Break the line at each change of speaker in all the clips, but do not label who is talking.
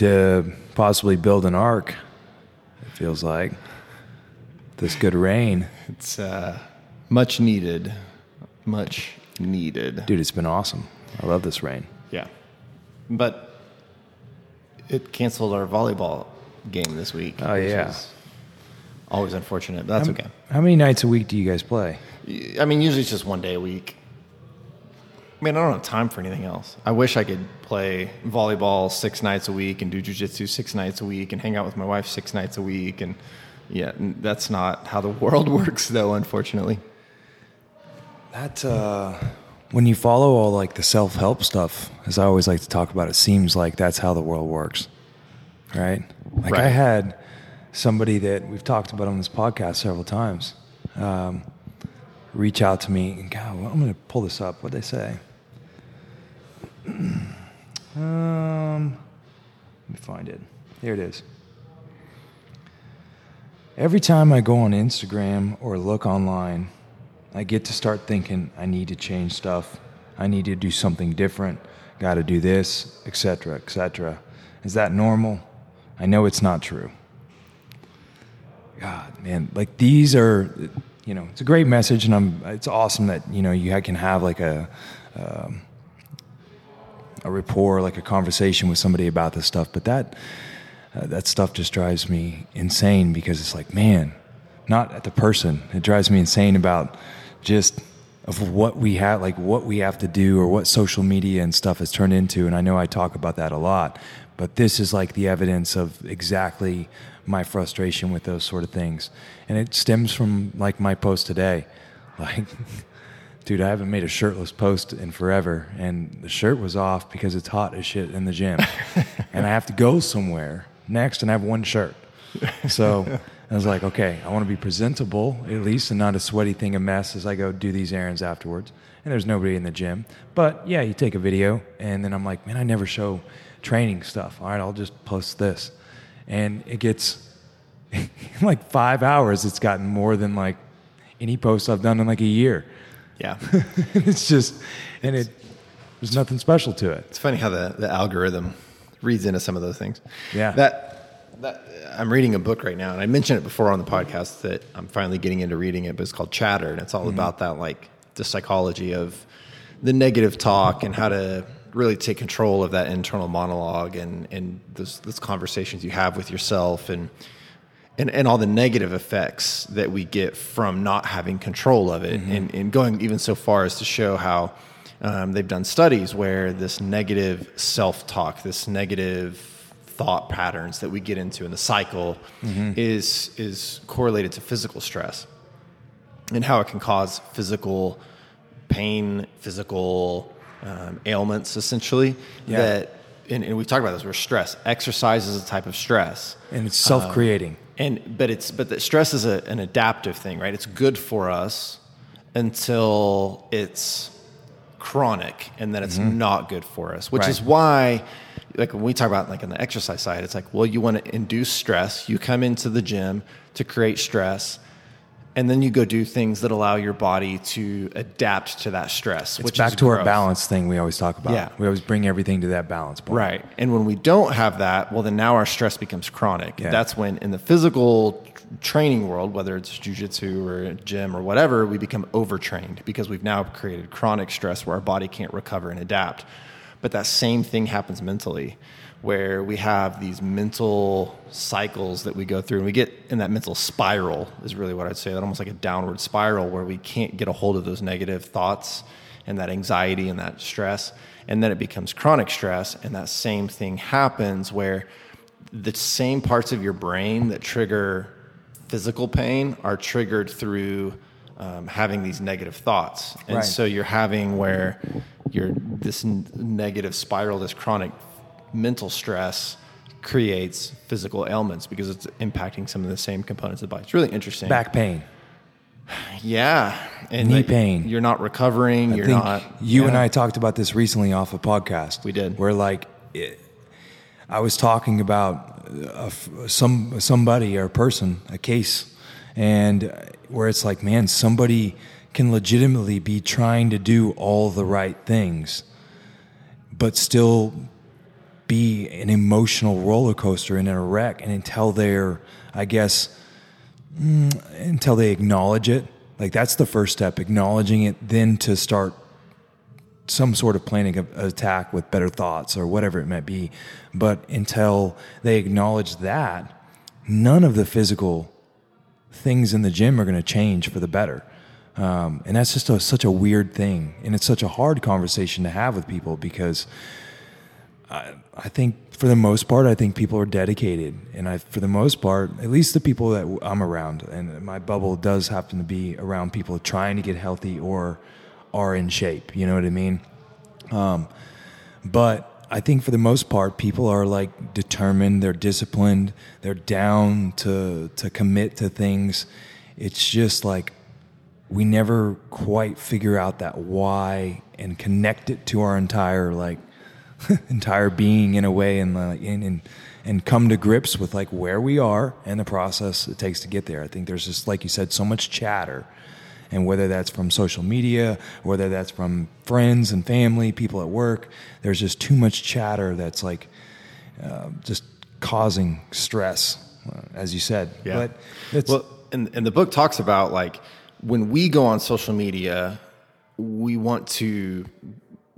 To possibly build an ark. It feels like this good rain,
It's uh, much needed. Much needed.
dude. It's been awesome. I love this rain.
Yeah. But it canceled our volleyball game this week.
Oh, yeah.
Always unfortunate, but that's
How-
okay.
How many nights a week do you guys play?
I mean, usually it's just one day a week. I mean, I don't have time for anything else. I wish I could play volleyball six nights a week and do jujitsu six nights a week and hang out with my wife six nights a week. And yeah, that's not how the world works, though, unfortunately.
That uh, when you follow all like the self help stuff, as I always like to talk about, it seems like that's how the world works, right? Like I had somebody that we've talked about on this podcast several times um, reach out to me and God, well, I'm going to pull this up. What they say? um, let me find it. Here it is. Every time I go on Instagram or look online, I get to start thinking I need to change stuff. I need to do something different. Got to do this, etc., etc. Is that normal? I know it's not true. God, man, like these are, you know, it's a great message, and I'm. It's awesome that you know you can have like a. Um, a rapport, like a conversation with somebody about this stuff, but that uh, that stuff just drives me insane because it's like, man, not at the person. It drives me insane about just of what we have, like what we have to do, or what social media and stuff has turned into. And I know I talk about that a lot, but this is like the evidence of exactly my frustration with those sort of things, and it stems from like my post today, like. Dude, I haven't made a shirtless post in forever, and the shirt was off because it's hot as shit in the gym, and I have to go somewhere next, and I have one shirt. So I was like, okay, I want to be presentable at least, and not a sweaty thing of mess as I go do these errands afterwards. And there's nobody in the gym, but yeah, you take a video, and then I'm like, man, I never show training stuff. All right, I'll just post this, and it gets like five hours. It's gotten more than like any post I've done in like a year.
Yeah.
it's just, and it there's nothing special to it.
It's funny how the, the algorithm reads into some of those things.
Yeah.
That that I'm reading a book right now, and I mentioned it before on the podcast that I'm finally getting into reading it, but it's called Chatter, and it's all mm-hmm. about that like the psychology of the negative talk and how to really take control of that internal monologue and and those those conversations you have with yourself and and, and all the negative effects that we get from not having control of it, and, and going even so far as to show how um, they've done studies where this negative self talk, this negative thought patterns that we get into in the cycle is is correlated to physical stress and how it can cause physical pain, physical um, ailments, essentially.
Yeah.
That and, and we talked about this. Where stress, exercise is a type of stress,
And it's self-creating.
And but it's but the stress is a, an adaptive thing, right? It's good for us until it's chronic, and then it's mm-hmm. not good for us. Which
Right.
is why, like when we talk about like on the exercise side, it's like, well, you want to induce stress. You come into the gym to create stress. And then you go do things that allow your body to adapt to that stress.
it's
which
back to our balance thing we always talk about.
Yeah.
We always bring everything to that balance point.
Right. And when we don't have that, well, then now our stress becomes chronic.
Yeah.
That's when, in the physical training world, whether it's jujitsu or gym or whatever, we become overtrained because we've now created chronic stress where our body can't recover and adapt. But that same thing happens mentally, where we have these mental cycles that we go through, and we get in that mental spiral, is really what I'd say, that almost like a downward spiral where we can't get a hold of those negative thoughts and that anxiety and that stress. And then it becomes chronic stress. And that same thing happens where the same parts of your brain that trigger physical pain are triggered through um, having these negative thoughts. And
Right.
so you're having where you're this negative spiral, this chronic mental stress creates physical ailments because it's impacting some of the same components of the body. It's really interesting.
Back pain.
Yeah. And
Knee
like,
pain.
You're not recovering.
I
you're not.
you and. I talked about this recently off a podcast.
We did.
Where like, it, I was talking about a some somebody or a person, a case, and where it's like, man, somebody can legitimately be trying to do all the right things, but still be an emotional roller coaster and in a wreck, and until they're, I guess, mm, until they acknowledge it, like that's the first step, acknowledging it, then to start some sort of planning of attack with better thoughts or whatever it might be. But until they acknowledge that, none of the physical things in the gym are going to change for the better. Um, and that's just a, such a weird thing. And it's such a hard conversation to have with people because I, think for the most part, I think people are dedicated. And I, for the most part, at least the people that I'm around, and my bubble does happen to be around people trying to get healthy or are in shape. You know what I mean? Um, but I think for the most part, people are like determined, they're disciplined, they're down to to commit to things. It's just like we never quite figure out that why and connect it to our entire like entire being in a way and like and, and and come to grips with like where we are and the process it takes to get there. I think there's just like you said so much chatter and whether that's from social media, whether that's from friends and family, people at work, there's just too much chatter that's like uh, just causing stress, uh, as you said.
Yeah. But well, and, and the book talks about like when we go on social media, we want to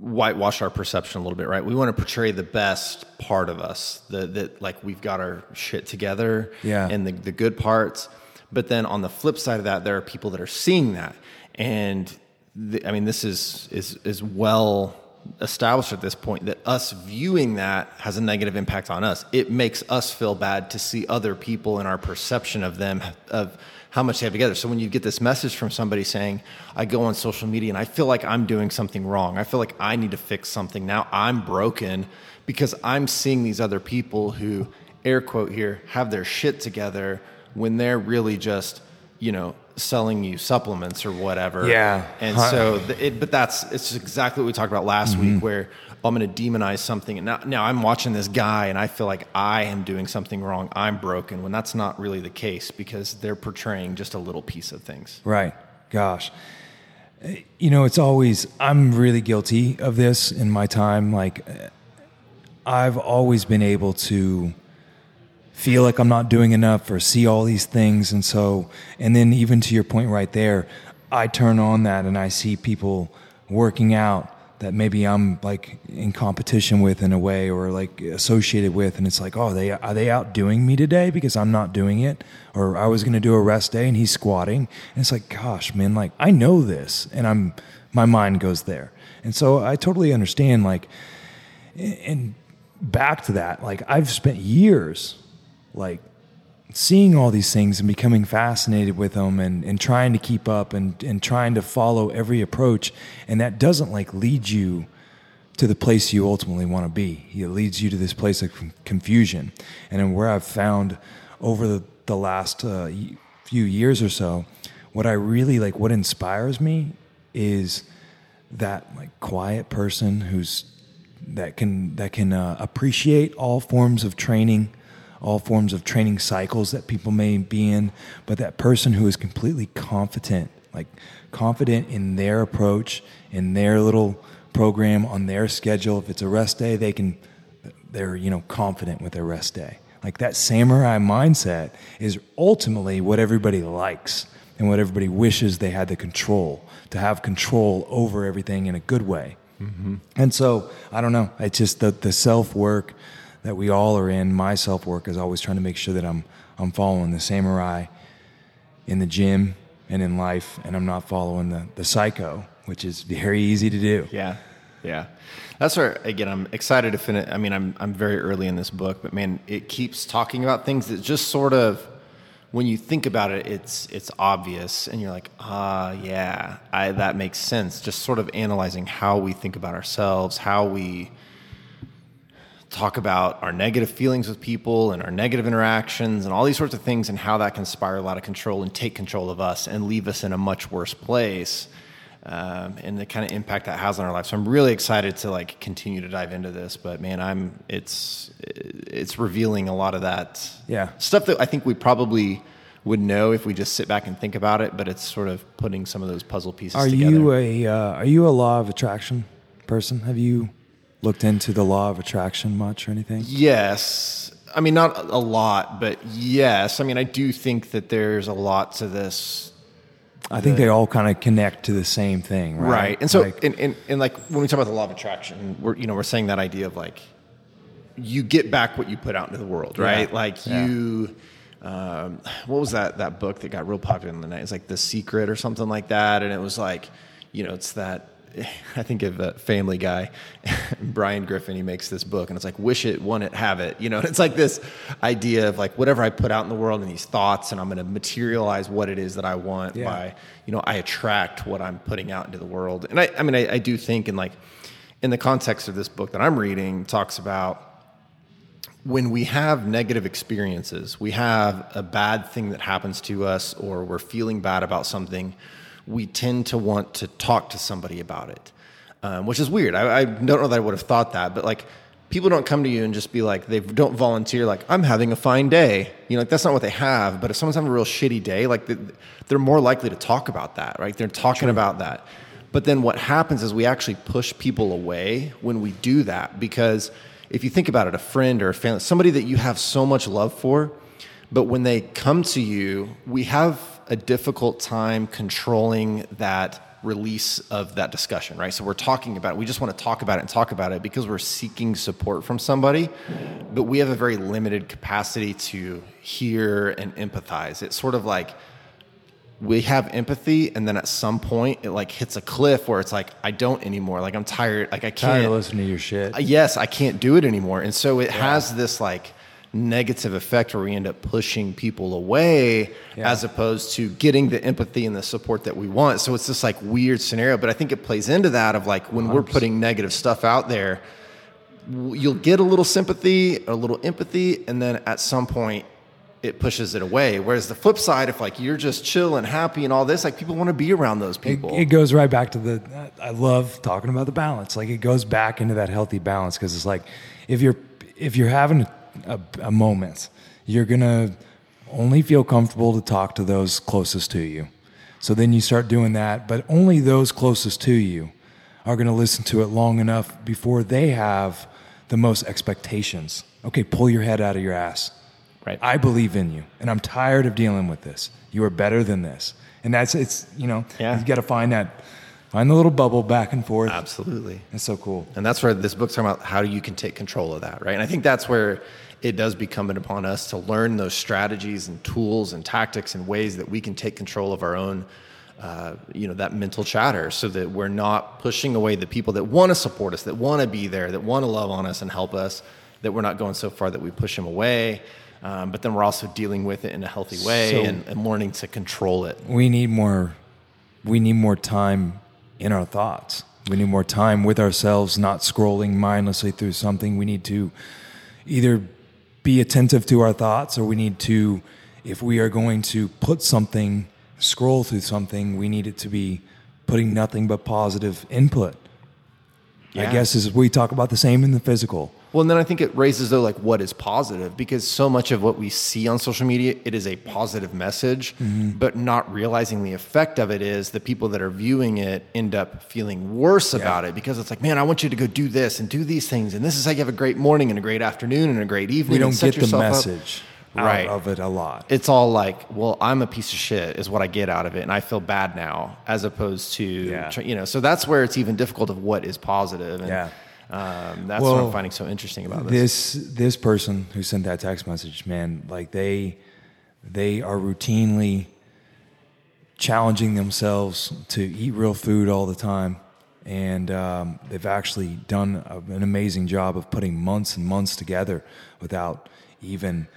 whitewash our perception a little bit, right? We want to portray the best part of us, the that like we've got our shit together,
yeah,
and the the good parts. But then on the flip side of that, there are people that are seeing that, and the, I mean, this is is is well established at this point that us viewing that has a negative impact on us. It makes us feel bad to see other people and our perception of them of how much they have together. So when you get this message from somebody saying, I go on social media and I feel like I'm doing something wrong. I feel like I need to fix something. Now I'm broken because I'm seeing these other people who air quote here have their shit together when they're really just you know selling you supplements or whatever.
Yeah.
And so, it, but that's it's exactly what we talked about last mm-hmm. week, where I'm going to demonize something, and now, now I'm watching this guy, and I feel like I am doing something wrong. I'm broken when that's not really the case because they're portraying just a little piece of things.
Right. Gosh. You know, it's always I'm really guilty of this in my time. Like, uh, I've always been able to feel like I'm not doing enough or see all these things. And so, and then even to your point right there, I turn on that and I see people working out that maybe I'm like in competition with in a way or like associated with. And it's like, oh, they, are they outdoing me today because I'm not doing it? Or I was going to do a rest day and he's squatting. And it's like, gosh, man, like I know this and I'm, my mind goes there. And so I totally understand like, and back to that, like I've spent years like seeing all these things and becoming fascinated with them and, and trying to keep up and, and trying to follow every approach. And that doesn't like lead you to the place you ultimately want to be. It leads you to this place of confusion. And where I've found over the, the last uh, few years or so, what I really like, what inspires me is that like quiet person who's that can that can uh, appreciate all forms of training all forms of training cycles that people may be in, but that person who is completely confident, like confident in their approach, in their little program, on their schedule. If it's a rest day, they can, they're, you know, confident with their rest day. Like that samurai mindset is ultimately what everybody likes and what everybody wishes they had the control to have control over everything in a good way. Mm-hmm. And so I don't know. It's just the, the self work, that we all are in. My self work is always trying to make sure that I'm I'm following the samurai in the gym and in life, and I'm not following the the psycho, which is very easy to do.
Yeah, yeah. That's where again I'm excited to finish. I mean, I'm I'm very early in this book, but man, it keeps talking about things that just sort of when you think about it, it's it's obvious, and you're like, ah, yeah, I, that makes sense. Just sort of analyzing how we think about ourselves, how we talk about our negative feelings with people and our negative interactions and all these sorts of things and how that can spiral out of control and take control of us and leave us in a much worse place um, and the kind of impact that has on our life so i'm really excited to like continue to dive into this but man i'm it's it's revealing a lot of that
yeah.
stuff that i think we probably would know if we just sit back and think about it but it's sort of putting some of those puzzle pieces
are
together.
you a uh, are you a law of attraction person? Have you looked into the law of attraction much or anything?
Yes. I mean, not a lot, but yes. I mean, I do think that there's a lot to this.
I think they all kind of connect to the same thing, right?
Right. And so,
Like-
and, and, and like when we talk about the law of attraction, we're, you know, we're saying that idea of like, you get back what you put out into the world, right?
Yeah.
Like
Yeah.
you, um, what was that, that book that got real popular in the night? It's like The Secret or something like that. And it was like, you know, it's that, I think of a family guy, Brian Griffin, he makes this book and it's like, wish it, want it, have it. You know, it's like this idea of like whatever I put out in the world and these thoughts and I'm going to materialize what it is that I want
Yeah.
by, you know, I attract what I'm putting out into the world. And I, I mean, I, I do think in like, in the context of this book that I'm reading talks about when we have negative experiences, we have a bad thing that happens to us, or we're feeling bad about something, we tend to want to talk to somebody about it, um, which is weird. I, I don't know that I would have thought that, but like people don't come to you and just be like, they don't volunteer, like, I'm having a fine day. You know, like that's not what they have. But if someone's having a real shitty day, like they- they're more likely to talk about that, right? They're talking about that. But then what happens is we actually push people away when we do that because if you think about it, a friend or a family, somebody that you have so much love for, but when they come to you, we have a difficult time controlling that release of that discussion, right? So we're talking about it. We just want to talk about it and talk about it because we're seeking support from somebody, but we have a very limited capacity to hear and empathize. It's sort of like we have empathy and then at some point it like hits a cliff where it's like I don't anymore. Like I'm tired. Like I
Tired
can't
of listening to your shit.
uh, yes, I can't do it anymore. And so it has this like negative effect where we end up pushing people away
Yeah.
as opposed to getting the empathy and the support that we want. So it's this like weird scenario, but I think it plays into that of like when we're putting negative stuff out there, you'll get a little sympathy, a little empathy, and then at some point it pushes it away. Whereas the flip side, if like you're just chill and happy and all this, like people want to be around those
It,
people.
it goes right back to the. I love talking about the balance. Like it goes back into that healthy balance because it's like if you're if you're having a, a moment, you're gonna only feel comfortable to talk to those closest to you. So then you start doing that, but only those closest to you are gonna listen to it long enough before they have the most expectations. Okay, pull your head out of your ass.
Right.
I believe in you, and I'm tired of dealing with this. You are better than this, and that's it's. You know,
Yeah.
you got to find that, find the little bubble back and forth.
Absolutely.
It's so cool.
And that's where this book's talking about how you can take control of that, right? And I think that's where it does become it upon us to learn those strategies and tools and tactics and ways that we can take control of our own, uh, you know, that mental chatter, so that we're not pushing away the people that want to support us, that want to be there, that want to love on us and help us. That we're not going so far that we push them away. Um, but then we're also dealing with it in a healthy way
So-
and, and learning to control it.
We need more. We need more time in our thoughts. We need more time with ourselves, not scrolling mindlessly through something. We need to either be attentive to our thoughts, or we need to, if we are going to put something, scroll through something, we need it to be putting nothing but positive input. I guess is we talk about the same in the physical.
Well, and then I think it raises though like what is positive because so much of what we see on social media it is a positive message, mm-hmm. but not realizing the effect of it is the people that are viewing it end up feeling worse about it because it's like, man, I want you to go do this and do these things, and this is how you have a great morning and a great afternoon and a great evening.
We don't get the
up.
message out
Right.
of it a lot.
It's all like, well, I'm a piece of shit is what I get out of it, and I feel bad now, as opposed to,
Yeah.
you know. So that's where it's even difficult of what is positive, and
Yeah.
Um, that's what I'm finding so interesting about this.
this this person who sent that text message man like they they are routinely challenging themselves to eat real food all the time. And um, they've actually done a, an amazing job of putting months and months together without even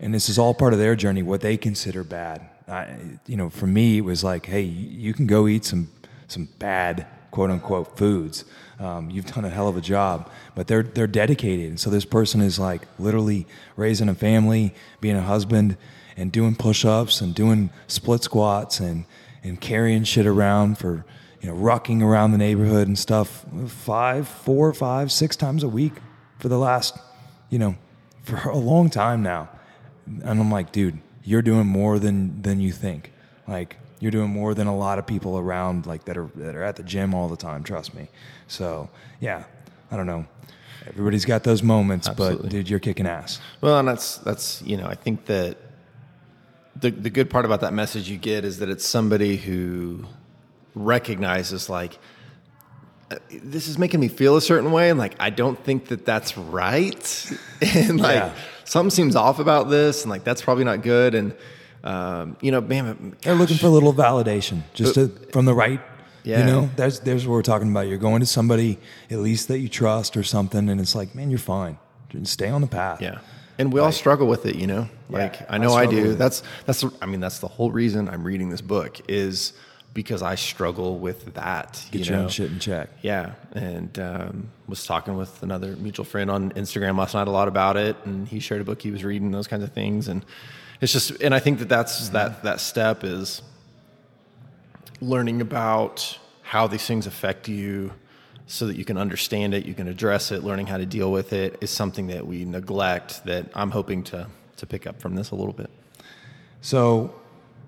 and this is all part of their journey what they consider bad. I, you know for me it was like hey you can go eat some some bad quote unquote foods um, you've done a hell of a job but they're they're dedicated and so this person is like literally raising a family being a husband and doing push-ups and doing split squats and and carrying shit around for you know rucking around the neighborhood and stuff five four five six times a week for the last you know for a long time now and I'm like, dude, you're doing more than than you think. Like you're doing more than a lot of people around like that are that are at the gym all the time. Trust me. So yeah, I don't know. Everybody's got those moments,
Absolutely.
but dude, you're kicking ass.
Well, and that's that's you know I think that the the good part about that message you get is that it's somebody who recognizes like uh, this is making me feel a certain way and like I don't think that that's right and like
Yeah.
something seems off about this and like that's probably not good and um, you know man
They're looking for a little validation, just to, from the right.
Yeah.
You know, there's there's what we're talking about. You're going to somebody at least that you trust or something, and it's like, man, you're fine. Just stay on the path.
Yeah. And we all struggle with it, you know. Like
Yeah,
I
I
know I,
struggle
do. That's that's I mean that's the whole reason I'm reading this book is because I struggle with that.
Get
you
your
know?
own shit in check.
Yeah, and um, was talking with another mutual friend on Instagram last night a lot about it, and he shared a book he was reading, those kinds of things, and it's just, and I think that that's mm-hmm. that that step is learning about how these things affect you, so that you can understand it, you can address it, learning how to deal with it is something that we neglect. That I'm hoping to to pick up from this a little bit.
So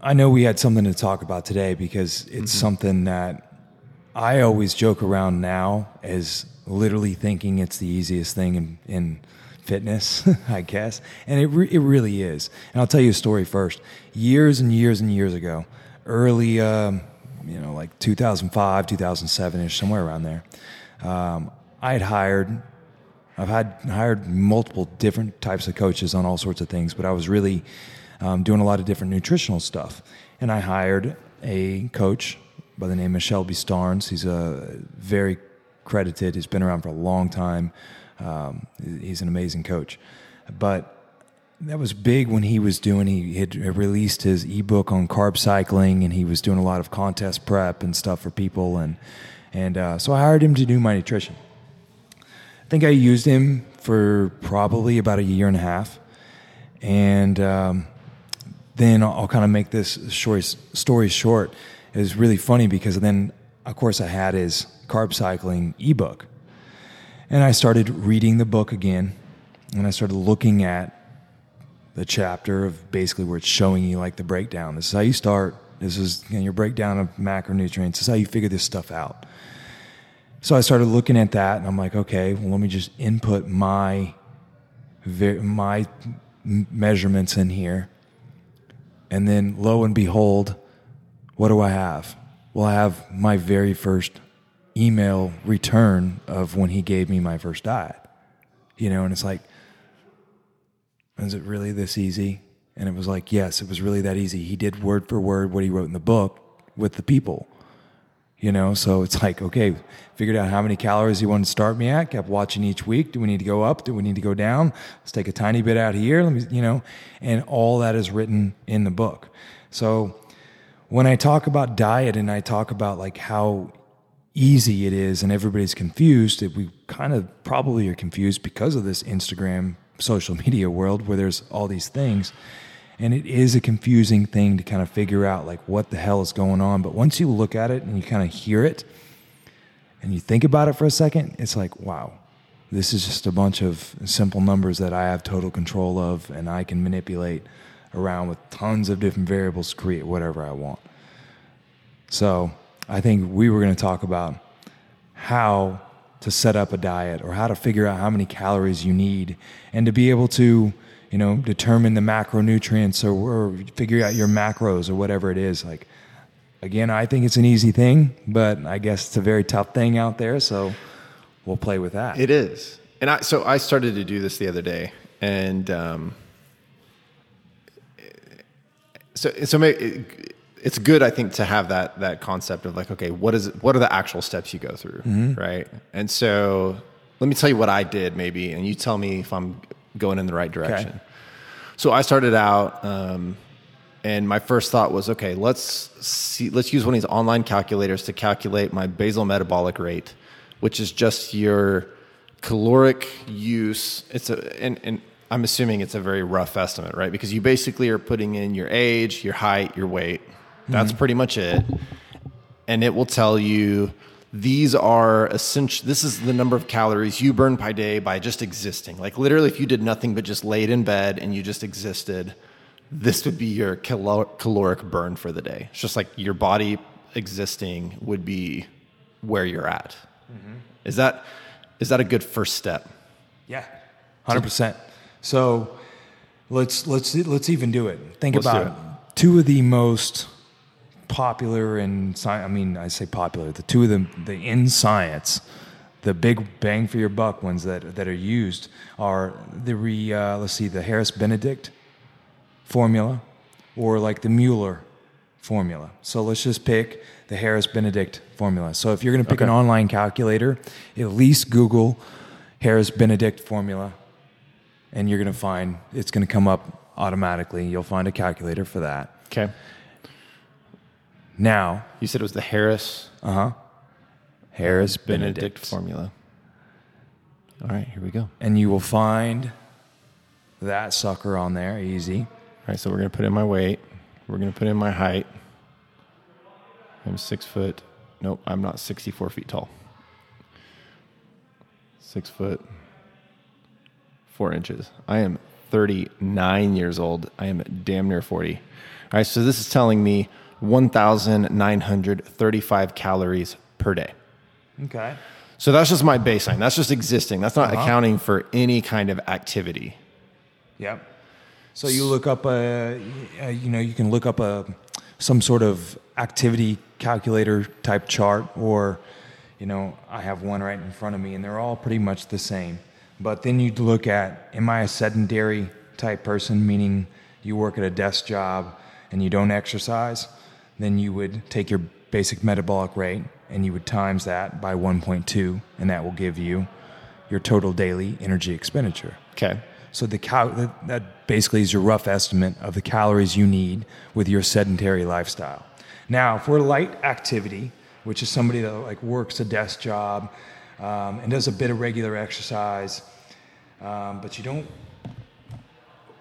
I know we had something to talk about today because it's mm-hmm. something that I always joke around now as literally thinking it's the easiest thing in, in fitness, I guess. And it, re- it really is. And I'll tell you a story first. Years and years and years ago, early, um, you know, like 2005, 2007 ish, somewhere around there, um, I had hired I've had hired multiple different types of coaches on all sorts of things, but I was really um, doing a lot of different nutritional stuff. And I hired a coach by the name of Shelby Starnes. He's a very credited. He's been around for a long time. Um, he's an amazing coach, but that was big when he was doing. He had released his ebook on carb cycling, and he was doing a lot of contest prep and stuff for people. And and uh, so I hired him to do my nutrition. I think I used him for probably about a year and a half, and um, then I'll, I'll kind of make this story, story short. It was really funny because then, of course, I had his carb cycling ebook, and I started reading the book again, and I started looking at the chapter of basically where it's showing you like the breakdown. This is how you start. This is you know, your breakdown of macronutrients. This is how you figure this stuff out. So I started looking at that, and I'm like, okay, well, let me just input my my measurements in here, and then lo and behold, what do I have? Well, I have my very first email return of when he gave me my first diet. You know, and it's like, is it really this easy? And it was like, yes, it was really that easy. He did word for word what he wrote in the book with the people you know so it's like okay figured out how many calories he wanted to start me at kept watching each week do we need to go up do we need to go down let's take a tiny bit out here let me you know and all that is written in the book so when i talk about diet and i talk about like how easy it is and everybody's confused that we kind of probably are confused because of this instagram social media world where there's all these things. And it is a confusing thing to kind of figure out like what the hell is going on. But once you look at it and you kind of hear it and you think about it for a second it's like wow this is just a bunch of simple numbers that i have total control of and i can manipulate around with tons of different variables to create whatever i want. So i think we were going to talk about how to set up a diet or how to figure out how many calories you need and to be able to you know determine the macronutrients or, or figure out your macros or whatever it is. Like again i think it's an easy thing but i guess it's a very tough thing out there so we'll play with that.
It is, and I so I started to do this the other day, and um, so so may- it, it's good I think to have that that concept of like okay what is what are the actual steps you go through right and so let me tell you what I did maybe and you tell me if I'm going in the right direction. So I started out. Um, and my first thought was, okay, let's see, let's use one of these online calculators to calculate my basal metabolic rate, which is just your caloric use. It's a, and, and I'm assuming it's a very rough estimate, right? Because you basically are putting in your age, your height, your weight. That's mm-hmm. pretty much it. And it will tell you these are essential. This is the number of calories you burn by day by just existing. Like literally, if you did nothing but just laid in bed and you just existed, this would be your calo- caloric burn for the day. It's just like your body existing would be where you're at. Mm-hmm. Is that is that a good first step?
Yeah, hundred percent. So let's let's let's even do it. Think
Let's
about two of the most popular in science. I mean, I say popular. The two of them, the in science, the big bang for your buck ones that that are used are the re, uh, let's see, the Harris Benedict formula, or like the Mueller formula. So let's just pick the Harris Benedict formula. So if you're going to pick an online calculator, at least Google Harris Benedict formula, and you're going to find it's going to come up automatically. You'll find a calculator for that.
Okay.
Now,
You said it was the Harris uh huh,
Harris
Benedict
Benedict,
formula. All right, here we go. All
and you will find that sucker on there easy.
right, so we're going to put in my weight. We're going to put in my height. I'm six foot. Nope, I'm not 64 feet tall. Six foot, four inches. I am 39 years old. I am damn near 40. All right, so this is telling me 1,935 calories per day.
Okay.
So that's just my baseline. That's just existing. That's not uh-huh. accounting for any kind of activity.
Yep. So you look up a, you know, you can look up a some sort of activity calculator type chart, or, you know, I have one right in front of me, and they're all pretty much the same. But then you look at, am I a sedentary type person, meaning you work at a desk job and you don't exercise? Then you would take your basic metabolic rate and you would times that by 1.2, and that will give you your total daily energy expenditure.
Okay.
So the cal- that, that basically is your rough estimate of the calories you need with your sedentary lifestyle. Now, for light activity, which is somebody that like works a desk job um, and does a bit of regular exercise, um, but you don't,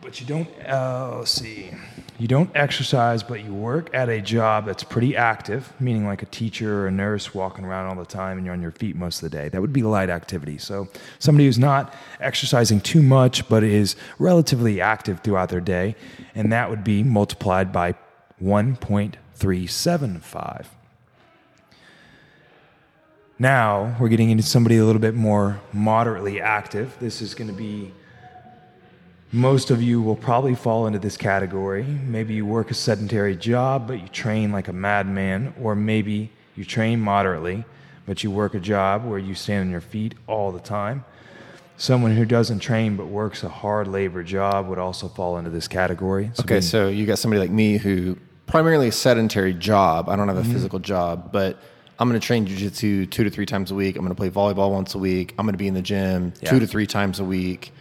but you don't. Uh, let's see, you don't exercise, but you work at a job that's pretty active, meaning like a teacher or a nurse walking around all the time, and you're on your feet most of the day. That would be light activity. So somebody who's not exercising too much, but is relatively active throughout their day, and that would be multiplied by 1.375. Now we're getting into somebody a little bit more moderately active. This is going to be most of you will probably fall into this category. Maybe you work a sedentary job, but you train like a madman, or maybe you train moderately, but you work a job where you stand on your feet all the time. Someone who doesn't train but works a hard labor job would also fall into this category. So
Okay,
being-
so you got somebody like me who primarily a sedentary job. I don't have a mm-hmm. physical job, but I'm going to train jujitsu two to three times a week. I'm going to play volleyball once a week. I'm going to be in the gym
Yeah.
two to three times a week,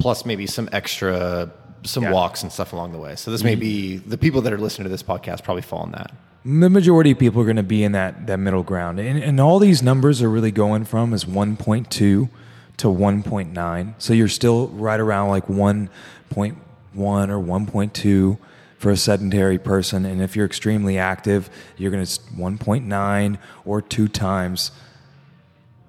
plus maybe some extra some
Yeah.
walks and stuff along the way. So this may mm-hmm. be the people that are listening to this podcast probably fall in that.
the majority of people are going to be in that, that middle ground. And, and all these numbers are really going from is 1.2 to 1.9. So you're still right around like 1.1 or 1.2 for a sedentary person. And if you're extremely active, you're going to 1.9 or two times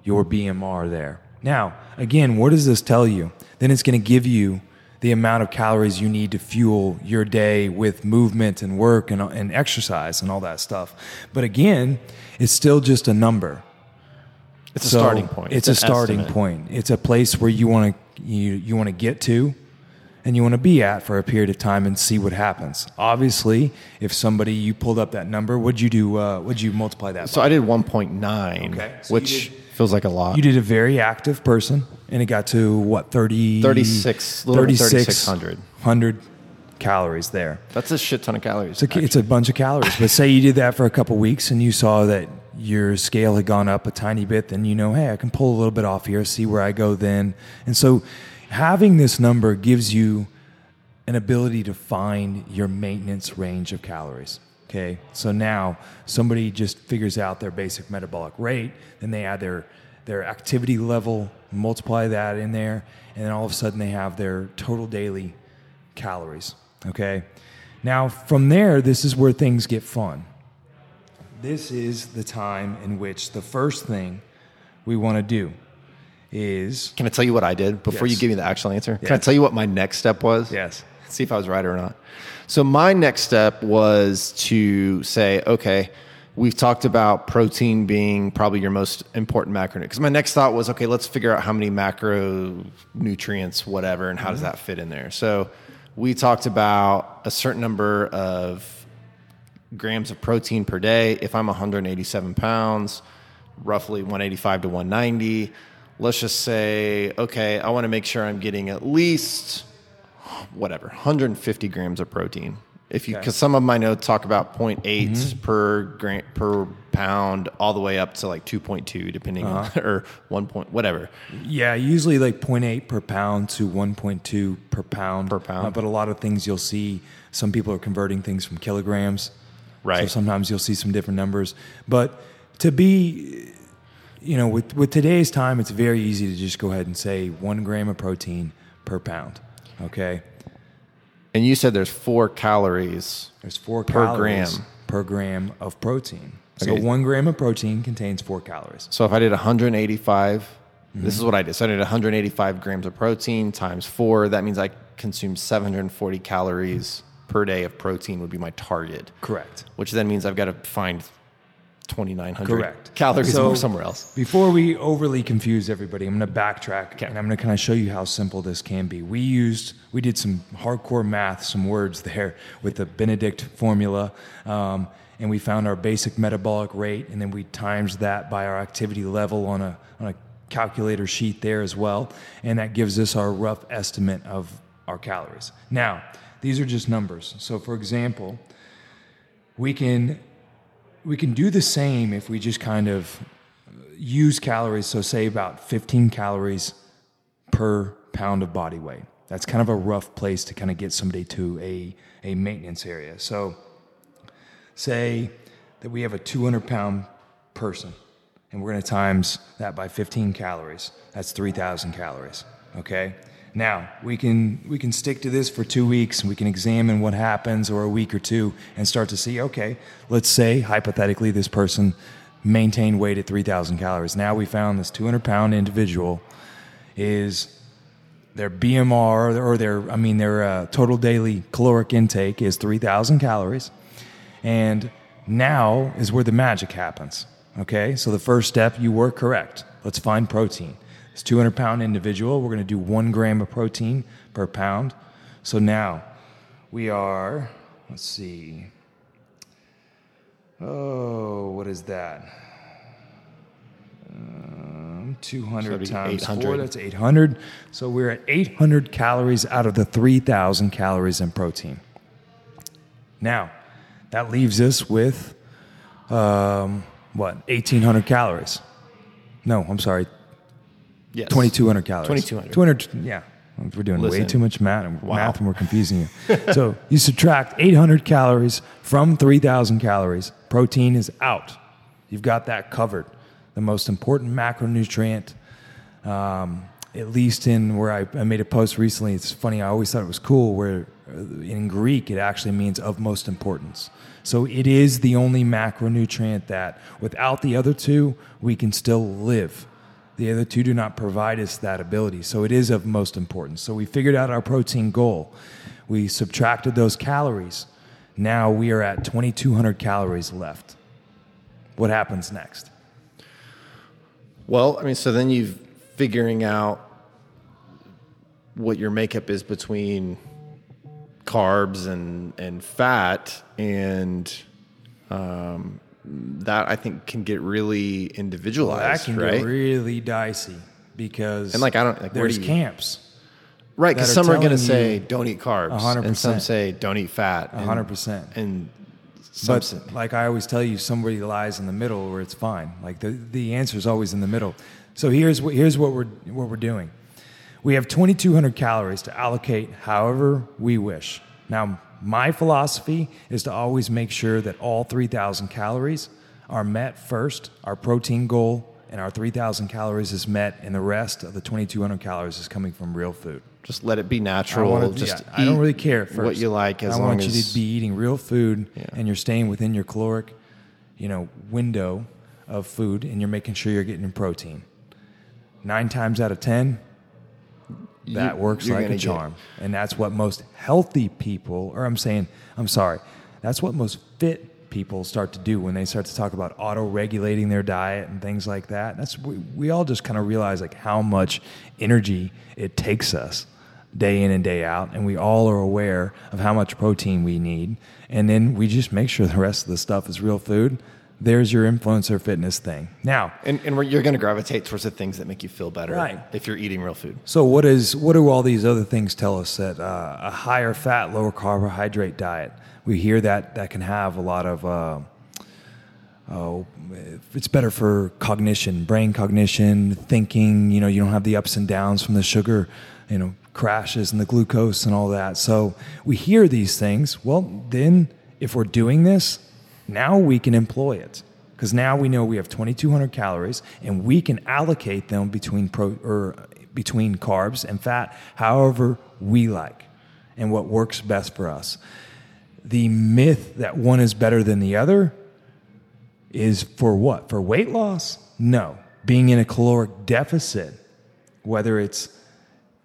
your BMR there. Now, again, what does this tell you? Then it's going to give you the amount of calories you need to fuel your day with movement and work and, and exercise and all that stuff. But again, it's still just a number.
It's a starting point.
It's,
an
a starting
estimate.
point. It's a place where you want to you you want to get to, and you want to be at for a period of time and see what happens. Obviously, if somebody you pulled up that number, would you do? Uh, would you multiply that?
So
by?
I did 1.9,
Okay, so
which feels like a lot.
You did a very active person, and it got to what 30,
36, a little 3,600.
100 calories there.
That's a shit ton of calories.
It's a, it's a bunch of calories. But say you did that for a couple weeks, and you saw that your scale had gone up a tiny bit, then you know, hey, I can pull a little bit off here, see where I go then. And so, having this number gives you an ability to find your maintenance range of calories. Okay, so now somebody just figures out their basic metabolic rate, then they add their their activity level, multiply that in there, and then all of a sudden they have their total daily calories. Okay, now from there, this is where things get fun. This is the time in which the first thing we want to do is
Can I tell you what I did before you give me the actual answer? Can I tell you what my next step was?
yes,
See if I was right or not. So my next step was to say, okay, we've talked about protein being probably your most important macronutrient. Because my next thought was, okay, let's figure out how many macronutrients, whatever, and how does mm-hmm. that fit in there. So we talked about a certain number of grams of protein per day. If I'm 187 pounds, roughly 185 to 190. Let's just say, okay, I want to make sure I'm getting at least whatever 150 grams of protein. If you, because
Okay.
some of my notes talk about 0.8 per gram per pound, all the way up to like 2.2, depending on or one point whatever.
Yeah, usually like 0.8 per pound to 1.2 per pound.
Per pound.
Uh, but a lot of things you'll see, some people are converting things from kilograms. So
Right.
sometimes you'll see some different numbers. But to be, you know, with, with today's time, it's very easy to just go ahead and say one gram of protein per pound. Okay.
And you said there's four calories.
There's four
Per
calories
gram.
per gram of protein. So
Okay.
one gram of protein contains four calories.
So if I did 185, this is mm-hmm. what I did. So I did 185 grams of protein times four. That means I consume 740 calories per day of protein would be my target.
Correct.
Which then means I've got to find 2,900
Correct.
calories
So-
somewhere else.
Before we overly confuse everybody, I'm going to backtrack and I'm going to kind of show you how simple this can be. We used, we did some hardcore math, some words there with the Benedict formula, um, and we found our basic metabolic rate, and then we times that by our activity level on a on a calculator sheet there as well, and that gives us our rough estimate of our calories. Now, these are just numbers. So, for example, we can we can do the same if we just kind of use calories. So, say about 15 calories per pound of body weight. That's kind of a rough place to kind of get somebody to a, a maintenance area. So, say that we have a 200 pound person and we're going to times that by 15 calories. That's 3,000 calories. Okay. Now we can we can stick to this for two weeks and we can examine what happens or a week or two and start to see. Okay, let's say hypothetically this person maintained weight at 3,000 calories. Now we found this 200 pound individual is their BMR or their I mean their uh, total daily caloric intake is 3,000 calories, and now is where the magic happens. Okay, so the first step you were correct. Let's find protein. This 200 pound individual, we're going to do one gram of protein per pound. So now we are. Let's see. Oh, what is that? Um, 200
that'd be
times 4, that's 800. So we're at 800 calories out of the 3,000 calories in protein. Now, that leaves us with, um, what, 1,800 calories? No, I'm sorry,
Yes.
2,200 calories.
2,200.
200, yeah. We're doing way too much math, and
Wow.
math and we're confusing you. so you subtract 800 calories from 3,000 calories. Protein is out. You've got that covered. The most important macronutrient, um, at least in where I, I made a post recently. It's funny. I always thought it was cool. Where uh, in Greek it actually means of most importance. So it is the only macronutrient that, without the other two, we can still live. The other two do not provide us that ability. So it is of most importance. So we figured out our protein goal. We subtracted those calories. Now we are at 2,200 calories left. What happens next?
Well, I mean, so then you've figuring out what your makeup is between carbs and and fat, and um, that I think can get really individualized.
That
individualized,
can
right?
get really dicey because
And, like, I don't- like,
there's
you-
camps.
right, because
that are
some are going to say don't eat carbs,
100%.
and some say don't eat fat, and-
100%.
and some
But
say-
like I always tell you, somebody lies in the middle where it's fine. Like the, the answer is always in the middle. So here's what, here's what we're, what we're doing. We have 2,200 calories to allocate however we wish. Now, my philosophy is to always make sure that all 3,000 calories are met first. Our protein goal and our 3,000 calories is met, and the rest of the 2,200 calories is coming from real food.
just let it be
I,
natural.
wanna-
just
yeah, I don't really care first.
what you like as
I
long
want
as
you to be eating real food
Yeah.
and you're staying within your caloric, you know, window of food and you're making sure you're getting protein. Nine times out of ten, that
You-
works like a
get-
charm. And that's what most healthy people, or I'm saying, I'm sorry, that's what most fit people start to do when they start to talk about auto regulating their diet and things like that. That's we, we all just kind of realize like how much energy it takes us day in and day out, and we all are aware of how much protein we need, and then we just make sure the rest of the stuff is real food. There's your influencer fitness thing. Now,
And, and you're going to gravitate towards the things that make you feel better
Right.
if you're eating real food.
So what is what do all these other things tell us that uh, a higher fat, lower carbohydrate diet? We hear that that can have a lot of. Uh, oh, it's better for cognition, brain cognition, thinking. You know, you don't have the ups and downs from the sugar, you know, crashes and the glucose and all that. So we hear these things. Well, then if we're doing this, now we can employ it because now we know we have 2,200 calories and we can allocate them between pro or between carbs and fat, however we like, and what works best for us. The myth that one is better than the other is for what? For weight loss? No. Being in a caloric deficit, whether it's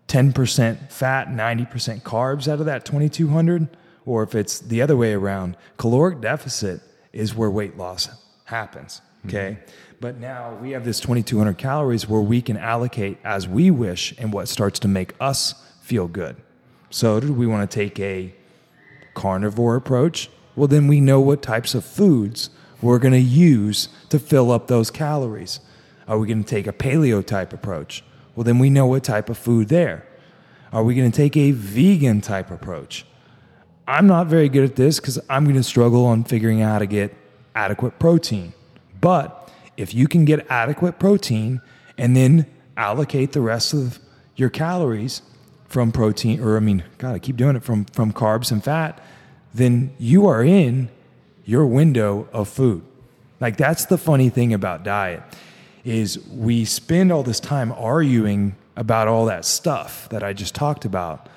10% fat, 90% carbs out of that 2200, or if it's the other way around, caloric deficit is where weight loss happens. Okay. But now we have this 2200 calories where we can allocate as we wish and what starts to make us feel good. So, do we want to take a carnivore approach? Well, then we know what types of foods we're going to use to fill up those calories. Are we going to take a paleo type approach? Well, then we know what type of food there. Are we going to take a vegan type approach? I'm not very good at this because I'm going to struggle on figuring out how to get adequate protein. But if you can get adequate protein and then allocate the rest of your calories from protein, or I mean, God, I keep doing it from, from carbs and fat, then you are in your window of food. Like that's the funny thing about diet is we spend all this time arguing about all that stuff that I just talked about.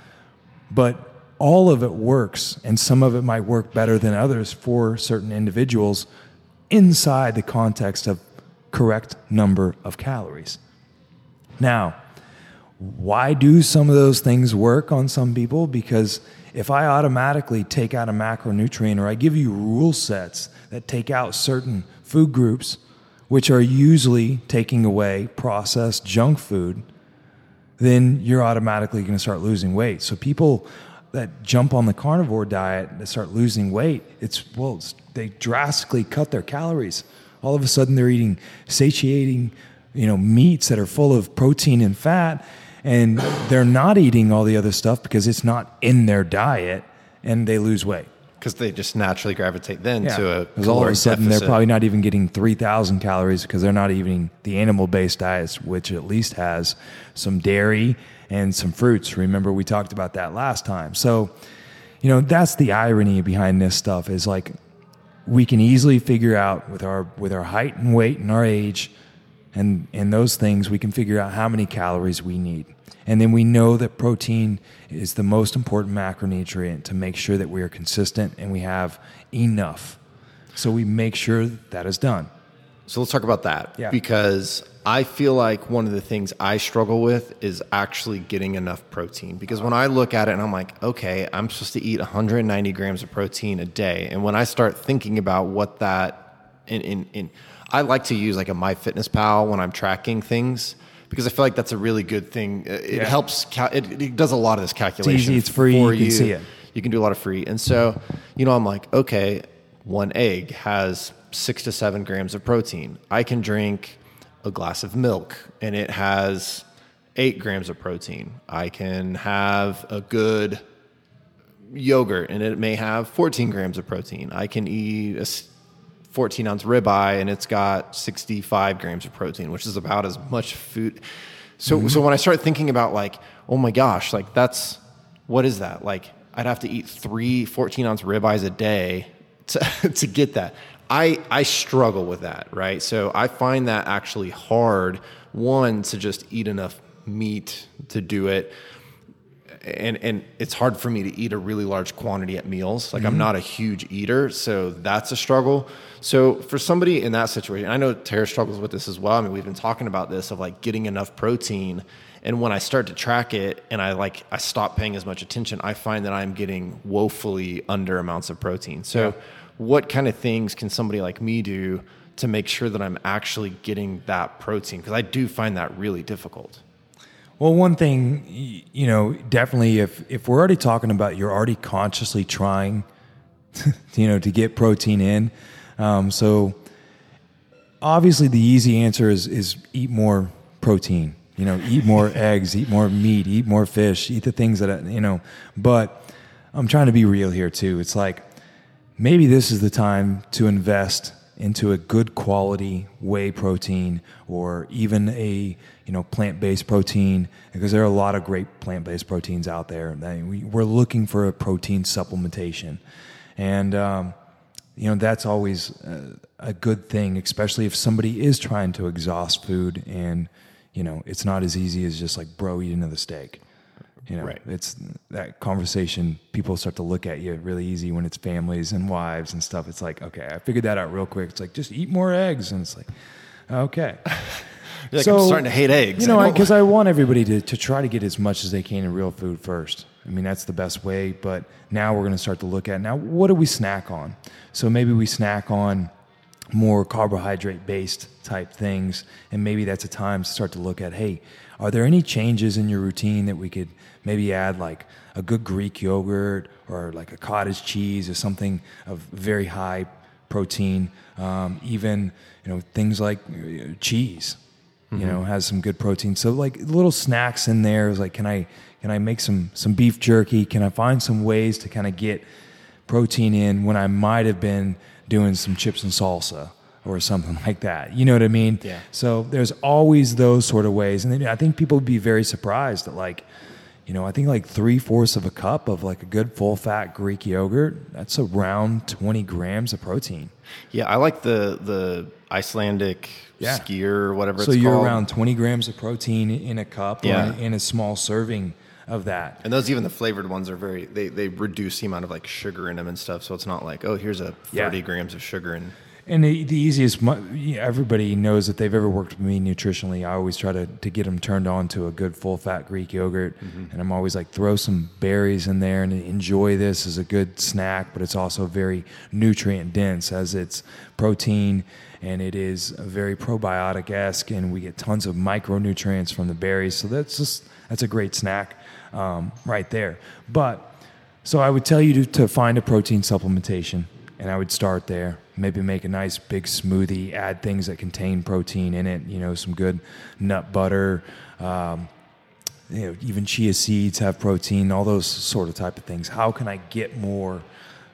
But all of it works, and some of it might work better than others for certain individuals inside the context of correct number of calories. Now, why do some of those things work on some people? Because if I automatically take out a macronutrient or I give you rule sets that take out certain food groups, which are usually taking away processed junk food, then you're automatically going to start losing weight. So people that jump on the carnivore diet and start losing weight, it's well, it's, they drastically cut their calories. All of a sudden, they're eating satiating, you know, meats that are full of protein and fat, and they're not eating all the other stuff because it's not in their diet, and they lose weight.
Because they just naturally gravitate then to a
Because all of a sudden
deficit.
they're probably not even getting 3,000 calories because they're not eating the animal based diets, which at least has some dairy and some fruits. Remember, we talked about that last time. So, you know, that's the irony behind this stuff is like we can easily figure out with our with our height and weight and our age and and those things we can figure out how many calories we need and then we know that protein is the most important macronutrient to make sure that we are consistent and we have enough so we make sure that is done
So let's talk about that.
Yeah.
Because I feel like one of the things I struggle with is actually getting enough protein. Because when I look at it and I'm like, okay, I'm supposed to eat 190 grams of protein a day. And when I start thinking about what that in in, in I like to use like a MyFitnessPal when I'm tracking things because I feel like that's a really good thing. Uh, It
Yeah.
helps. Cal- it, it does a lot of this calculation.
easy, it's free,
for
you can see it.
you can do a lot of free. And so, you know, I'm like, okay, one egg has six to seven grams of protein. I can drink a glass of milk and it has eight grams of protein. I can have a good yogurt and it may have 14 grams of protein. I can eat a 14 ounce ribeye and it's got 65 grams of protein, which is about as much food. So, mm-hmm. so when I start thinking about like, oh my gosh, like that's, what is that? Like I'd have to eat three 14 ounce ribeyes a day to, to get that. I, I struggle with that, right? So I find that actually hard, one, to just eat enough meat to do it and and it's hard for me to eat a really large quantity at meals. Like I'm mm-hmm. not a huge eater, so that's a struggle. So for somebody in that situation, I know Tara struggles with this as well. I mean, we've been talking about this of like getting enough protein. And when I start to track it and I like I stop paying as much attention, I find that I'm getting woefully under amounts of protein. So what kind of things can somebody like me do to make sure that I'm actually getting that protein? Because I do find that really difficult.
Well, one thing, you know, definitely if if we're already talking about you're already consciously trying, you know, to get protein in. Um, so obviously, the easy answer is is eat more protein. You know, eat more eggs, eat more meat, eat more fish, eat the things that you know. But I'm trying to be real here too. It's like maybe this is the time to invest into a good quality whey protein or even a you know plant-based protein because there are a lot of great plant-based proteins out there. We, we're looking for a protein supplementation, and um, you know that's always a, a good thing, especially if somebody is trying to exhaust food and you know it's not as easy as just like bro eat another steak. You know,
Right.
it's that conversation. People start to look at you really easy when it's families and wives and stuff. It's like, okay, I figured that out real quick. It's like just eat more eggs, and it's like, okay.
You're like, I'm starting to hate eggs.
You know,
I
because I, want everybody to, to try to get as much as they can in real food first. I mean, that's the best way. But now we're going to start to look at now what do we snack on? So maybe we snack on more carbohydrate based type things. And maybe that's a time to start to look at hey, are there any changes in your routine that we could maybe add, like a good Greek yogurt or like a cottage cheese or something of very high protein? Um, even, you know, things like uh, cheese you know has some good protein. So like little snacks in there is like can i can i make some some beef jerky? Can i find some ways to kind of get protein in when i might have been doing some chips and salsa or something like that? You know what i mean?
Yeah.
so there's always those sort of ways. And then i think people would be very surprised that like you know i think like three-fourths of a cup of like a good full fat greek yogurt that's around 20 grams of protein
yeah, I like the the Icelandic
Yeah.
skyr or whatever
so
it's
you're
called.
around 20 grams of protein in a cup
Yeah.
or in a small serving of that.
And those even the flavored ones are very they they reduce the amount of like sugar in them and stuff. So it's not like oh here's a
Yeah.
thirty grams of sugar and
And the, the easiest, everybody knows that they've ever worked with me nutritionally. I always try to, to get them turned on to a good full fat Greek yogurt. And I'm always like, throw some berries in there and enjoy this as a good snack, but it's also very nutrient dense as it's protein and it is very probiotic esque. And we get tons of micronutrients from the berries. So that's just, that's a great snack um, right there. But so I would tell you to, to find a protein supplementation, and I would start there. Maybe make a nice big smoothie, add things that contain protein in it. You know, some good nut butter. Um, you know, even chia seeds have protein. All those sort of type of things. How can I get more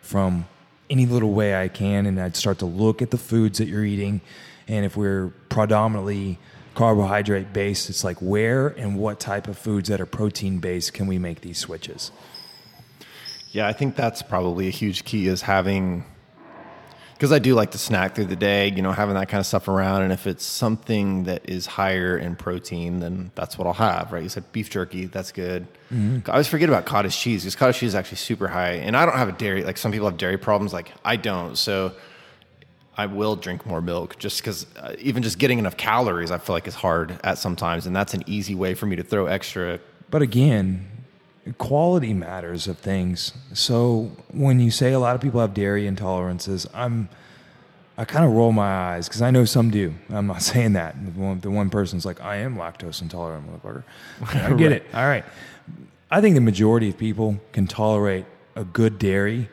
from any little way I can? And I'd start to look at the foods that you're eating, and if we're predominantly carbohydrate based, it's like where and what type of foods that are protein based can we make these switches?
Yeah, I think that's probably a huge key is having because I do like to snack through the day, you know, having that kind of stuff around. And if it's something that is higher in protein, then that's what I'll have, right? You said beef jerky, that's good. I always forget about cottage cheese because cottage cheese is actually super high. And I don't have a dairy, like some people have dairy problems, like I don't. So I will drink more milk just because uh, even just getting enough calories, I feel like is hard at sometimes. And that's an easy way for me to throw extra.
But again, quality matters of things. So when you say a lot of people have dairy intolerances, I'm I kind of roll my eyes because I know some do. I'm not saying that. The one, the one person's like, I am lactose intolerant, motherfucker. I get it. All right. I think the majority of people can tolerate a good dairy,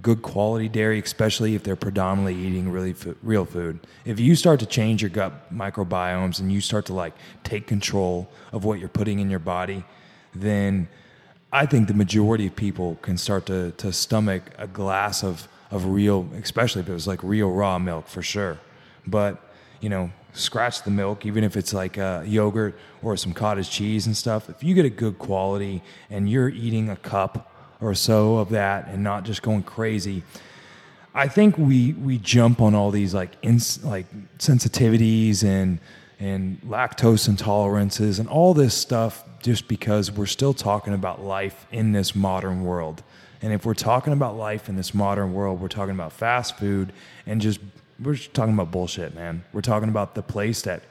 good quality dairy, especially if they're predominantly eating really fo- real food. If you start to change your gut microbiomes and you start to like take control of what you're putting in your body, then I think the majority of people can start to, to stomach a glass of, of real, especially if it was like real raw milk for sure. But, you know, scratch the milk, even if it's like uh, yogurt or some cottage cheese and stuff. If you get a good quality and you're eating a cup or so of that and not just going crazy, I think we we jump on all these like ins, like sensitivities and and lactose intolerances and all this stuff just because we're still talking about life in this modern world. And if we're talking about life in this modern world, we're talking about fast food and just we're just talking about bullshit, man. We're talking about the place that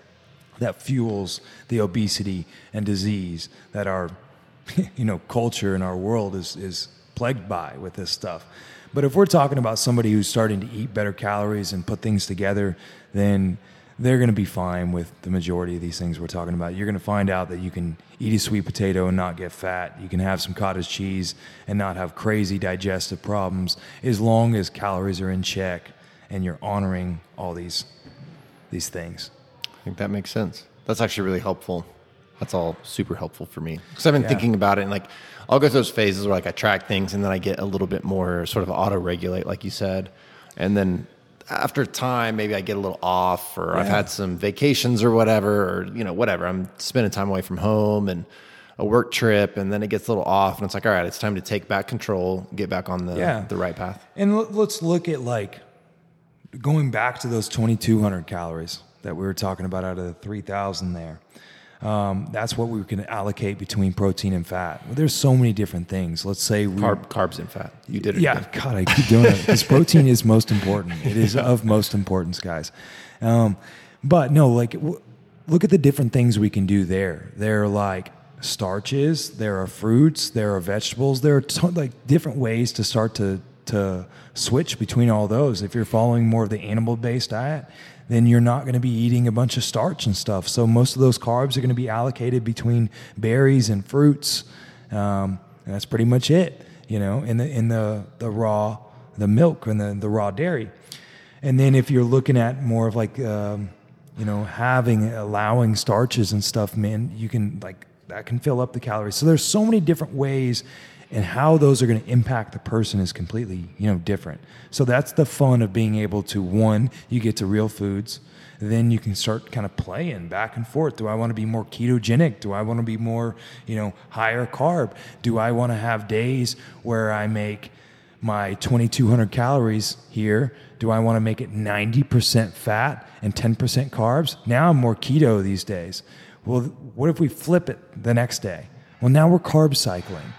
that fuels the obesity and disease that our you know culture and our world is is plagued by with this stuff. But if we're talking about somebody who's starting to eat better calories and put things together, then they're going to be fine with the majority of these things we're talking about. You're going to find out that you can eat a sweet potato and not get fat. You can have some cottage cheese and not have crazy digestive problems as long as calories are in check and you're honoring all these these things.
I think that makes sense. That's actually really helpful. That's all super helpful for me because I've been
Yeah.
thinking about it and like I'll go through those phases where like I track things and then I get a little bit more sort of auto regulate, like you said, and then after time maybe I get a little off or I've had some vacations or whatever or you know whatever I'm spending time away from home and a work trip and then it gets a little off and it's like all right it's time to take back control get back on the
Yeah.
the right path
And l- let's look at like going back to those 2,200 calories that we were talking about out of the 3,000 there. Um, that's what we can allocate between protein and fat. Well, there's so many different things. Let's say we,
Carb, carbs and fat you did it
yeah,
again.
God, I keep doing it because protein is most important. It is of most importance, guys. Um, but no, like w- look at the different things we can do there. There are like starches, there are fruits, there are vegetables, there are like different ways to start to to switch between all those. If you're following more of the animal based diet, then you're not going to be eating a bunch of starch and stuff. So most of those carbs are going to be allocated between berries and fruits, um, and that's pretty much it. You know, in the in the the raw the milk and the the raw dairy, and then if you're looking at more of like um, you know having allowing starches and stuff, man, you can like that can fill up the calories. So there's so many different ways. And how those are going to impact the person is completely, you know, different. So that's the fun of being able to one, you get to real foods, then you can start kind of playing back and forth. Do I want to be more ketogenic? Do I want to be more, you know, higher carb? Do I want to have days where I make my 2200 calories here? Do I want to make it 90% fat and 10% carbs? Now I'm more keto these days. Well, what if we flip it the next day? Well, now we're carb cycling.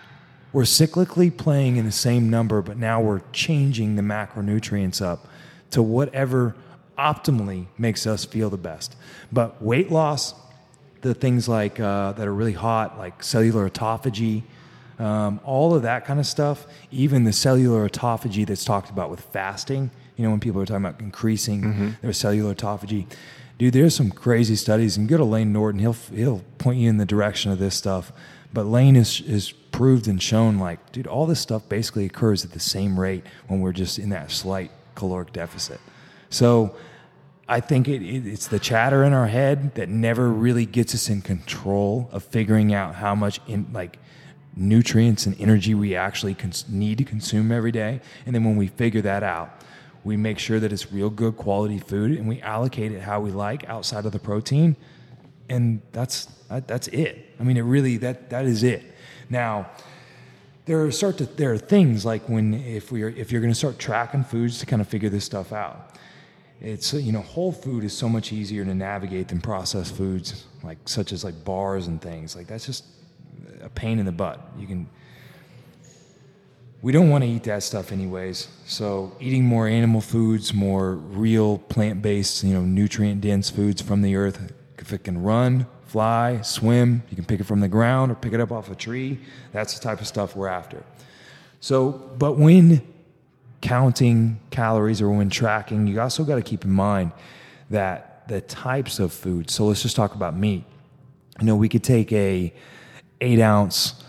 We're cyclically playing in the same number, but now we're changing the macronutrients up to whatever optimally makes us feel the best. But weight loss, the things like uh, that are really hot, like cellular autophagy, um, all of that kind of stuff, even the cellular autophagy that's talked about with fasting, you know, when people are talking about increasing their cellular autophagy. Dude, there's some crazy studies, and go to Layne Norton. He'll he'll point you in the direction of this stuff. But Layne is is proved and shown like, dude, all this stuff basically occurs at the same rate when we're just in that slight caloric deficit. So I think it, it, it's the chatter in our head that never really gets us in control of figuring out how much in like nutrients and energy we actually cons- need to consume every day. And then when we figure that out, we make sure that it's real good quality food and we allocate it how we like outside of the protein. And that's that, that's it. I mean, it really that that is it. Now, there are start to there are things like when if we are if you're going to start tracking foods to kind of figure this stuff out. It's you know whole food is so much easier to navigate than processed foods like such as like bars and things like that's just a pain in the butt. You can we don't want to eat that stuff anyways. So eating more animal foods, more real plant-based, you know, nutrient-dense foods from the earth. If it can run, fly, swim, you can pick it from the ground or pick it up off a tree. That's the type of stuff we're after. So, but when counting calories or when tracking, you also got to keep in mind that the types of food. So let's just talk about meat. You know, we could take a eight ounce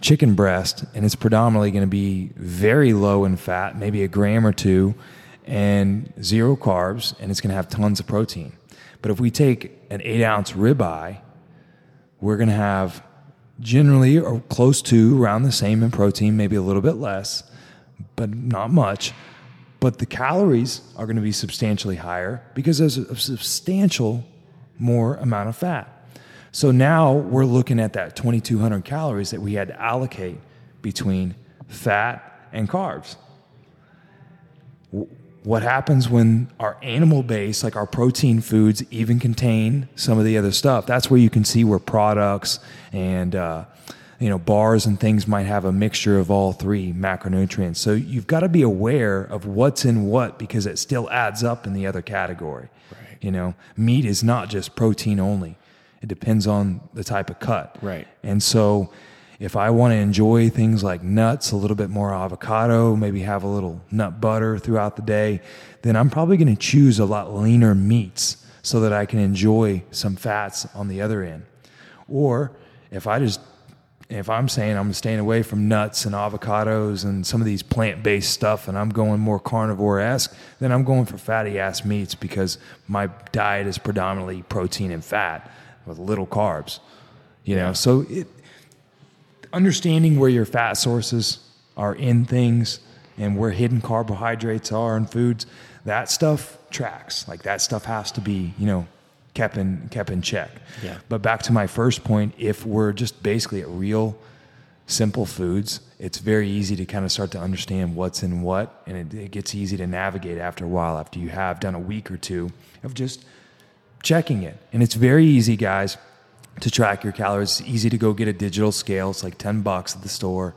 chicken breast and it's predominantly going to be very low in fat, maybe a gram or two, and zero carbs, and it's going to have tons of protein. But if we take an eight ounce ribeye, we're going to have generally or close to around the same in protein, maybe a little bit less, but not much. But the calories are going to be substantially higher because there's a substantial more amount of fat. So now we're looking at that 2,200 calories that we had to allocate between fat and carbs. What happens when our animal base, like our protein foods, even contain some of the other stuff? That's where you can see where products and uh, you know bars and things might have a mixture of all three macronutrients. So you've got to be aware of what's in what because it still adds up in the other category.
Right.
You know, meat is not just protein only. It depends on the type of cut.
Right.
And so If I want to enjoy things like nuts, a little bit more avocado, maybe have a little nut butter throughout the day, then I'm probably going to choose a lot leaner meats so that I can enjoy some fats on the other end. Or if I just if I'm saying I'm staying away from nuts and avocados and some of these plant based stuff and I'm going more carnivore esque, then I'm going for fatty ass meats because my diet is predominantly protein and fat with little carbs. You know, so it, understanding where your fat sources are in things and where hidden carbohydrates are in foods, that stuff tracks. Like that stuff has to be, you know, kept in kept in check.
Yeah.
But back to my first point, if we're just basically at real simple foods, it's very easy to kind of start to understand what's in what, and it, it gets easy to navigate after a while. After you have done a week or two of just checking it, and it's very easy, guys, to track your calories. It's easy to go get a digital scale. It's like ten bucks at the store,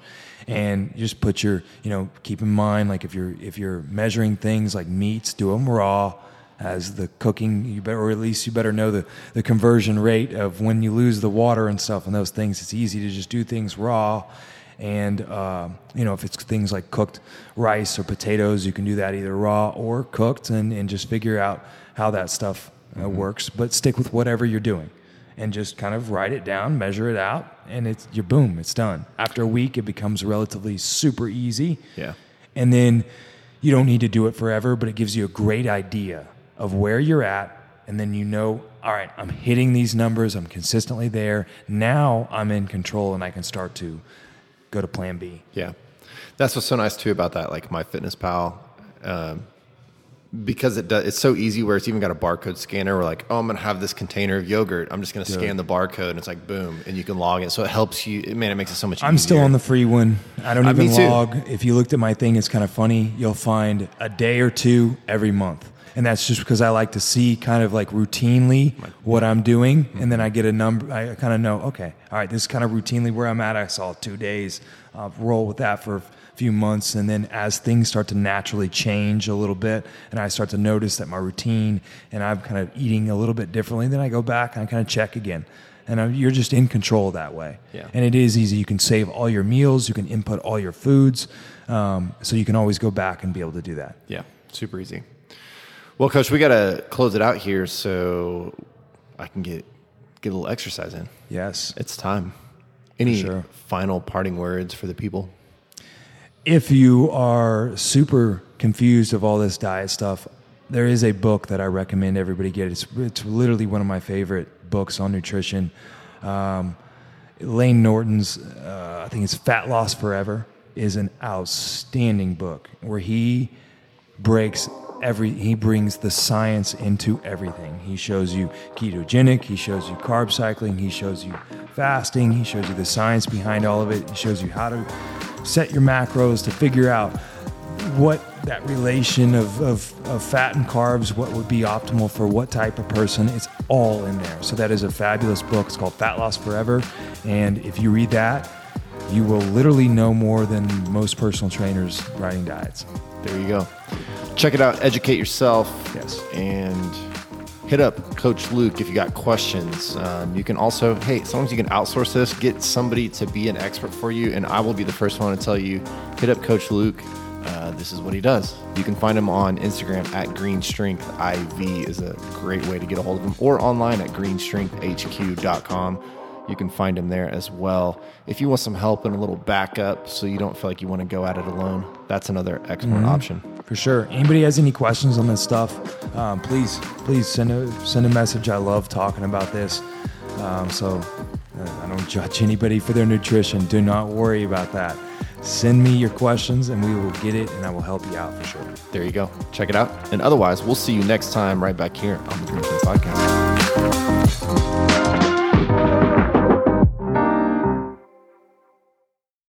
and you just put your, you know, keep in mind like if you're if you're measuring things like meats, do them raw as the cooking you better or at least you better know the, the conversion rate of when you lose the water and stuff and those things it's easy to just do things raw and uh, you know if it's things like cooked rice or potatoes you can do that either raw or cooked and, and just figure out how that stuff uh,
Mm-hmm.
works but stick with whatever you're doing and just kind of write it down measure it out and it's you boom it's done after a week it becomes relatively super easy
Yeah.
and then you don't need to do it forever, but it gives you a great idea of where you're at. And then you know, all right, I'm hitting these numbers, I'm consistently there. Now I'm in control and I can start to go to plan B.
Yeah, that's what's so nice too about that, like MyFitnessPal, um, because it does. It's so easy where it's even got a barcode scanner. We're like, oh, I'm gonna have this container of yogurt. I'm just gonna scan the barcode, and it's like boom, and you can log it. So it helps you. Man, it makes it so much. Easier.
I'm still on the free one. I don't
Uh,
even log. If you looked at my thing, it's kind of funny. You'll find a day or two every month. And that's just because I like to see kind of like routinely what I'm doing. And then I get a number. I kind of know, okay, all right, this is kind of routinely where I'm at. I saw two days. I'll roll with that for few months. And then as things start to naturally change a little bit, and I start to notice that my routine and I'm kind of eating a little bit differently, then I go back and I kind of check again. And I'm, you're just in control that way.
Yeah.
And it is easy. You can save all your meals. You can input all your foods. Um, so you can always go back and be able to do that.
Yeah, super easy. Well, Coach, we gotta close it out here so I can get get a little exercise in.
Yes.
It's time. Any
sure.
final parting words for the people?
If you are super confused of all this diet stuff, there is a book that I recommend everybody get. It's, it's literally one of my favorite books on nutrition. Um, Layne Norton's, uh, I think it's Fat Loss Forever, is an outstanding book where he breaks every he brings the science into everything he shows you ketogenic he shows you carb cycling he shows you fasting he shows you the science behind all of it he shows you how to set your macros to figure out what that relation of, of, of fat and carbs what would be optimal for what type of person it's all in there so that is a fabulous book it's called fat loss forever and if you read that you will literally know more than most personal trainers writing diets
There you go. Check it out. Educate yourself.
Yes.
And hit up Coach Luke if you got questions. Um, you can also, hey, sometimes you can outsource this, get somebody to be an expert for you, and I will be the first one to tell you, hit up Coach Luke. Uh, this is what he does. You can find him on Instagram at Green Strength IV is a great way to get a hold of him, or online at greenstrengthhq.com. You can find him there as well. If you want some help and a little backup so you don't feel like you want to go at it alone, that's another excellent option.
For sure. Anybody has any questions on this stuff? Um, please, please send a send a message. I love talking about this. Um, so uh, I don't judge anybody for their nutrition. Do not worry about that. Send me your questions and we will get it, and I will help you out for sure.
There you go. Check it out. And otherwise, we'll see you next time right back here on the Green Podcast.